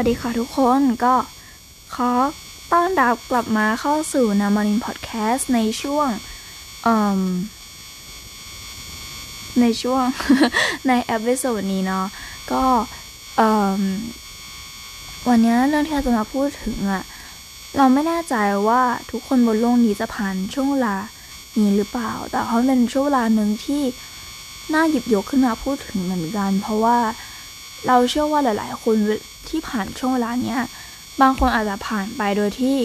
สวัสดีค่ะทุกคนก็ขอต้อนรับกลับมาเข้าสู่นามารินพอดแคสต์ในช่วงในช่วง ใน episode นี้เนาะก็วันนี้เรื่องที่เราจะมาพูดถึงอะเราไม่แน่ใจว่าทุกคนบนโลกนี้จะผ่านช่วงเวลานี้หรือเปล่า แต่เขาเป็นช่วงเวลาหนึ่งที่น่าหยิบยกขึ้นมาพูดถึงเหมือนกัน เพราะว่าเราเชื่อว่าหลาย ๆ คน ที่ผ่านช่วงเวลาเนี้ย บางคนอาจจะผ่านไปโดยที่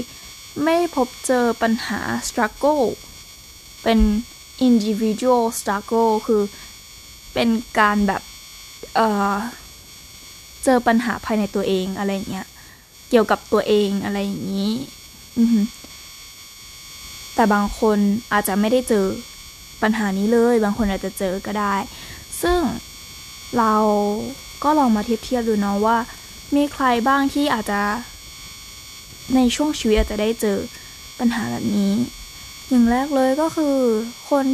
ไม่พบเจอปัญหา struggle เป็น individual struggle คือเป็นการแบบเเจอปัญหาภายในตัวเองอะไรเงี้ย เกี่ยวกับตัวเองอะไรอย่างนี้แต่บางคนอาจจะไม่ได้เจอปัญหานี้เลย บางคนอาจจะเจอก็ได้ ซึ่งเราก็ลองมาเทียบเทียบดูเนาะว่า มีใครบ้างที่อาจจะ ในช่วงชีวิตอาจจะได้เจอปัญหาแบบนี้ อย่างแรกเลยก็คือคน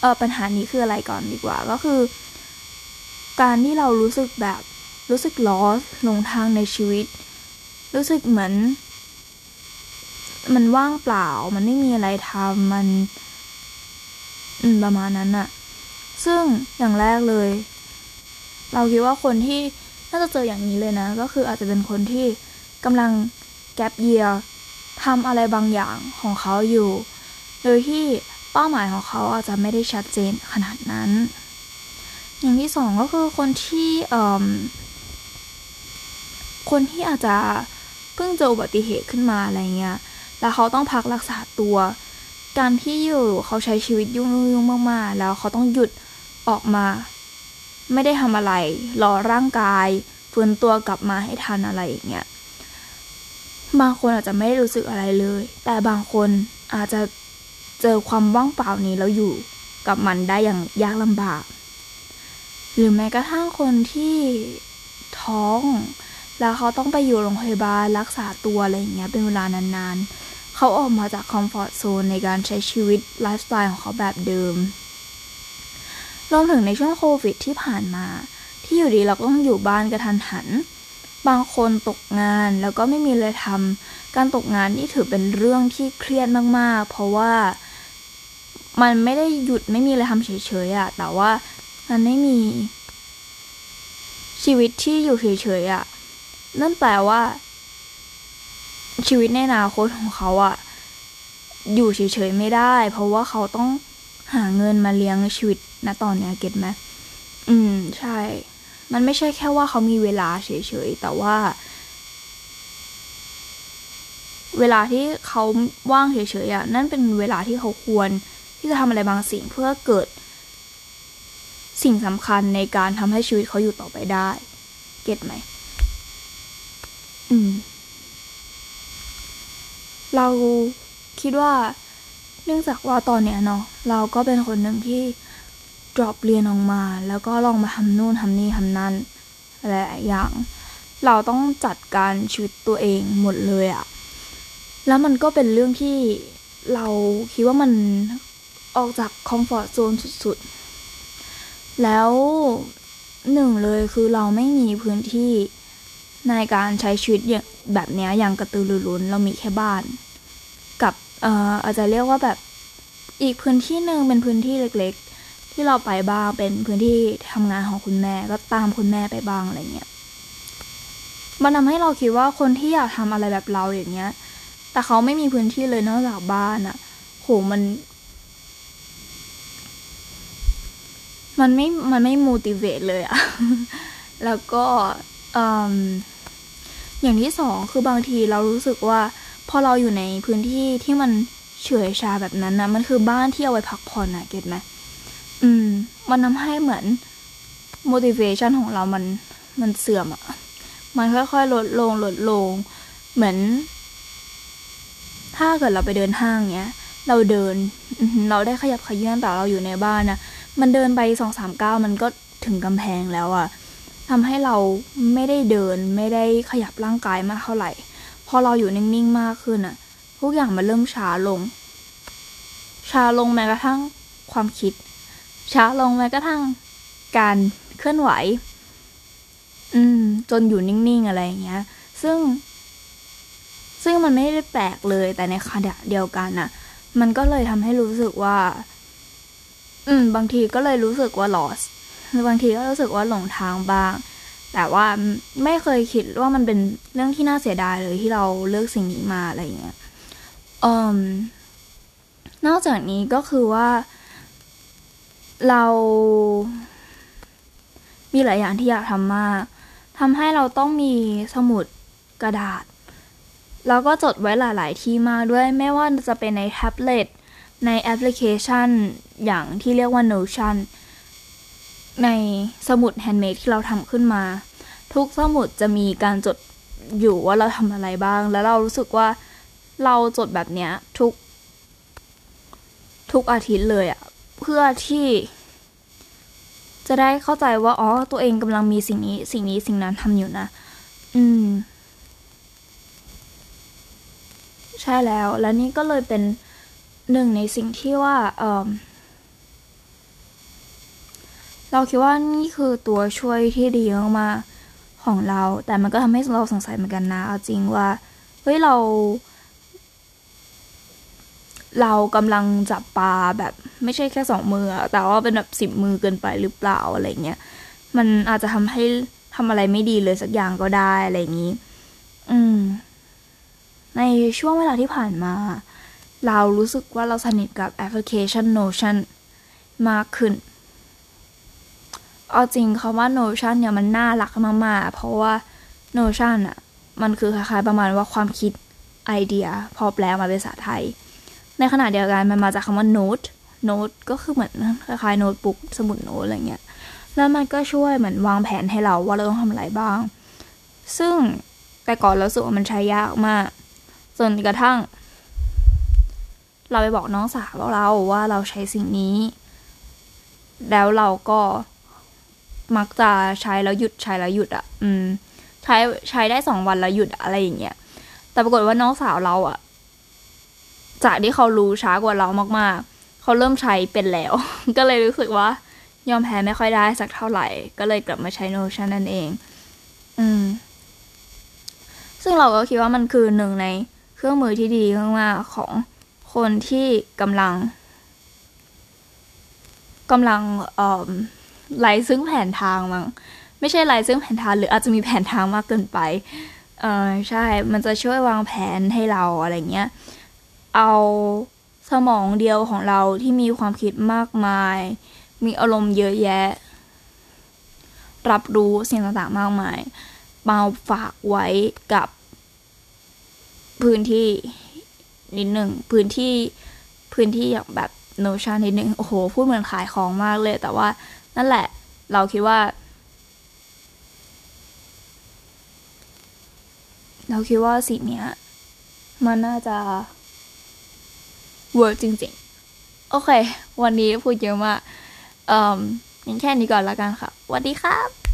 เออปัญหานี้คืออะไรก่อนดีกว่าก็คือ การที่เรารู้สึกแบบรู้สึกลอสลงทางในชีวิต รู้สึกเหมือน มันว่างเปล่า มันไม่มีอะไรทำมันประมาณนั้นอะซึ่งอย่างแรกเลย เราคิดว่าคนที่ น่าจะเจออย่างนี้เลยนะ ก็คืออาจจะเป็นคนที่กำลังแกลเยียทำอะไรบางอย่างของเขาอยู่ โดยที่เป้าหมายของเขาอาจจะไม่ได้ชัดเจนขนาดนั้น อย่างที่สองก็คือคนที่คนที่อาจจะเพิ่งเจออุบัติเหตุขึ้นมาอะไรเงี้ย แล้วเขาต้องพักรักษาตัว การที่อยู่เขาใช้ชีวิตยุ่งๆมากๆ แล้วเขาต้องหยุดออกมา ไม่ได้ทำอะไร รอร่างกาย ฟื้นตัวกลับมาให้ทันอะไรอย่างเงี้ยบางคนอาจจะไม่ได้รู้สึกอะไรเลย แต่บางคนอาจจะเจอความว่างเปล่านี้แล้วอยู่กับมันได้อย่างยากลำบาก หรือแม้กระทั่งคนที่ท้อง แล้วเขาต้องไปอยู่โรงพยาบาลรักษาตัวอะไรอย่างเงี้ยเป็นเวลานานๆ เขาออกมาจากคอมฟอร์ทโซนในการใช้ชีวิตไลฟ์สไตล์ของเขาแบบเดิม รวมถึงในช่วงโควิดที่ผ่านมา ที่อยู่ดีเราก็ต้องอยู่บ้านกระทันหัน บางคนตกงานแล้วก็ไม่มีอะไรทำการตกงานนี่ถือเป็นเรื่องที่เครียดมากๆ เพราะว่ามันไม่ได้หยุดไม่มีอะไรทำเฉยๆอะแต่ว่ามันไม่มี ชีวิตที่อยู่เฉยๆอะนั่นแปลว่า ชีวิตในอนาคตของเขาอะอยู่เฉยๆไม่ได้ เพราะว่าเขาต้อง หาเงินมาเลี้ยงชีวิตณตอนเนี้ยเก็ตไหมอืม ใช่ มันไม่ใช่แค่ว่าเขามีเวลาเฉยๆ แต่ว่า เวลาที่เขาว่างเฉยๆอะนั่นเป็นเวลาที่เขาควรที่จะทำอะไรบางสิ่งเพื่อเกิด สิ่งสำคัญในการทำให้ชีวิตเขาอยู่ต่อไปได้ เก็ตไหม อืม เราคิดว่า เนื่องจากว่าตอนเนี้ยเนาะเราก็เป็นคนหนึ่งที่ drop เรียนออกมา แล้วก็ลองมาทำนู่นทำนี่ทำนั่นหลายอย่าง เราต้องจัดการชีวิตตัวเองหมดเลยอะแล้วมันก็เป็นเรื่องที่เราคิดว่ามันออกจากคอมฟอร์ทโซนสุดๆ แล้วหนึ่งเลยคือเราไม่มีพื้นที่ในการใช้ชีวิตแบบนี้อย่างกระตือรือร้นเรามีแค่บ้าน อ่ออาจจะเรียกว่าแบบอีกพื้นที่หนึ่งเป็นพื้นที่เล็กๆ ที่เราไปบ้างเป็นพื้นที่ทำงานของคุณแม่ก็ตามคุณแม่ไปบ้างอะไรเงี้ยมันทำให้เราคิดว่าคนที่อยากทำอะไรแบบเราอย่างเงี้ย แต่เขาไม่มีพื้นที่เลยนอกจากบ้านอะโหมัน มันไม่มันไม่ motivate เลยอะแล้วก็อย่างที่สองคือบางทีเรารู้สึกว่า พอเราอยู่ในพื้นที่ที่มันเฉยชาแบบนั้นนะมันคือบ้านที่เอาไว้พักผ่อนนะเก็ตไหมอืม มันทำให้เหมือน motivation ของเรามันมันเสื่อมอะมันค่อยๆ ลดลงลดลง เหมือน ถ้าเกิดเราไปเดินห้างเนี้ย เราเดิน เราได้ขยับขยื่นแต่เราอยู่ในบ้านนะมันเดินไปสองสามก้าวมันก็ถึงกำแพงแล้วอะทำให้เราไม่ได้เดินไม่ได้ขยับร่างกายมากเท่าไหร่ พอเราอยู่นิ่งๆมากขึ้นอะทุกอย่างมันเริ่มช้าลง ช้าลงแม้กระทั่งความคิด ช้าลงแม้กระทั่งการเคลื่อนไหว อืม จนอยู่นิ่งๆอะไรอย่างเงี้ย ซึ่ง ซึ่งมันไม่ได้แปลกเลย แต่ในขณะเดียวกันน่ะมันก็เลยทำให้รู้สึกว่า อืม บางทีก็เลยรู้สึกว่า lost หรือบางทีก็รู้สึกว่าหลงทางบ้าง แต่ว่าไม่เคยคิดว่ามันเป็นเรื่องที่น่าเสียดายเลยที่เราเลือกสิ่งนี้มาอะไรอย่างเงี้ยอืมนอกจากนี้ก็คือว่า เรา มีหลายอย่างที่อยากทำมากทำให้เราต้องมีสมุดกระดาษ แล้วก็จดไว้หลาย ๆ ที่มากด้วยไม่ว่าจะเป็นในแท็บเล็ตในแอปพลิเคชันอย่างที่เรียกว่า Notion ในสมุด handmade ที่เราทำขึ้นมา ทุกสมุดจะมีการจดอยู่ว่าเราทำอะไรบ้าง แล้วเรารู้สึกว่าเราจดแบบเนี้ยทุก ทุกอาทิตย์เลยอะเพื่อที่ จะได้เข้าใจว่าอ๋อตัวเองกำลังมีสิ่งนี้ สิ่งนี้สิ่งนั้นทำอยู่นะ อืม ใช่แล้ว และนี่ก็เลยเป็นหนึ่งในสิ่งที่ว่าเออ เราคิดว่านี่คือตัวช่วยที่ดีมากๆของเรา แต่มันก็ทำให้เราสงสัยเหมือนกันนะเอาจริงว่าเฮ้ยเรา เรากำลังจับปลาแบบไม่ใช่แค่สองมือแต่ว่าเป็นแบบสิบมือเกินไปหรือเปล่าอะไรเงี้ยมันอาจจะทำให้ทำอะไรไม่ดีเลยสักอย่างก็ได้อะไรอย่างนี้ อืม ในช่วงเวลาที่ผ่านมา เรารู้สึกว่าเราสนิทกับแอปพลิเคชัน Notion มากขึ้น เอาจริงคำว่า Notion เนี่ยมันน่ารักมากๆ เพราะว่า Notion อะมันคือคล้ายๆประมาณว่าความคิดไอเดีย พอแปลมาเป็นภาษาไทย ในขณะเดียวกันมันมาจากคำว่า note note ก็คือเหมือนคล้ายๆโน้ตบุ๊กสมุดโน้ตอะไรเงี้ย แล้วมันก็ช่วยเหมือนวางแผนให้เราว่าเราต้องทำอะไรบ้าง ซึ่งแต่ก่อนเราสึกว่ามันใช้ยากมาก จนกระทั่ง เราไปบอกน้องสาวเราว่าเราใช้สิ่งนี้ แล้วเราก็ มักจะใช้แล้วหยุดใช้แล้วหยุดอะ่ะ อืม ใช้ใช้ได้สองวันแล้วหยุดอะไรอย่างเงี้ย แต่ปรากฏว่าน้องสาวเราอะ่ะ จากที่เขารู้ช้ากว่าเรามากๆ เขาเริ่มใช้เป็นแล้ว ก็เลยรู้สึกว่า ยอมแพ้ไม่ค่อยได้สักเท่าไหร่ ก็เลยกลับมาใช้ Notion นั่นเอง อืม ซึ่งเราก็คิดว่ามันคือหนึ่งในเครื่องมือที่ดีมากๆของคนที่กำลังกำลังเอ่อ ไร้ซึ่งแผนทางมั้งไม่ใช่ไร้ซึ่งแผนทางหรืออาจจะมีแผนทางมากเกินไปเออใช่ มันจะช่วยวางแผนให้เราอะไรเงี้ย เอาสมองเดียวของเราที่มีความคิดมากมาย มีอารมณ์เยอะแยะ รับรู้สิ่งต่างๆมากมายมาฝากไว้กับพื้นที่นิดหนึ่งพื้นที่พื้นที่อย่างแบบโนชันนิดหนึ่งโอ้โห พูดเหมือนขายของมากเลย แต่ว่า นั่นแหละ เราคิดว่า เราคิดว่าสิ่งนี้มันน่าจะเวิร์กจริงๆ โอเค วันนี้พูดเยอะมากเอ่อยังแค่นี้ก่อนละกันค่ะสวัสดีครับ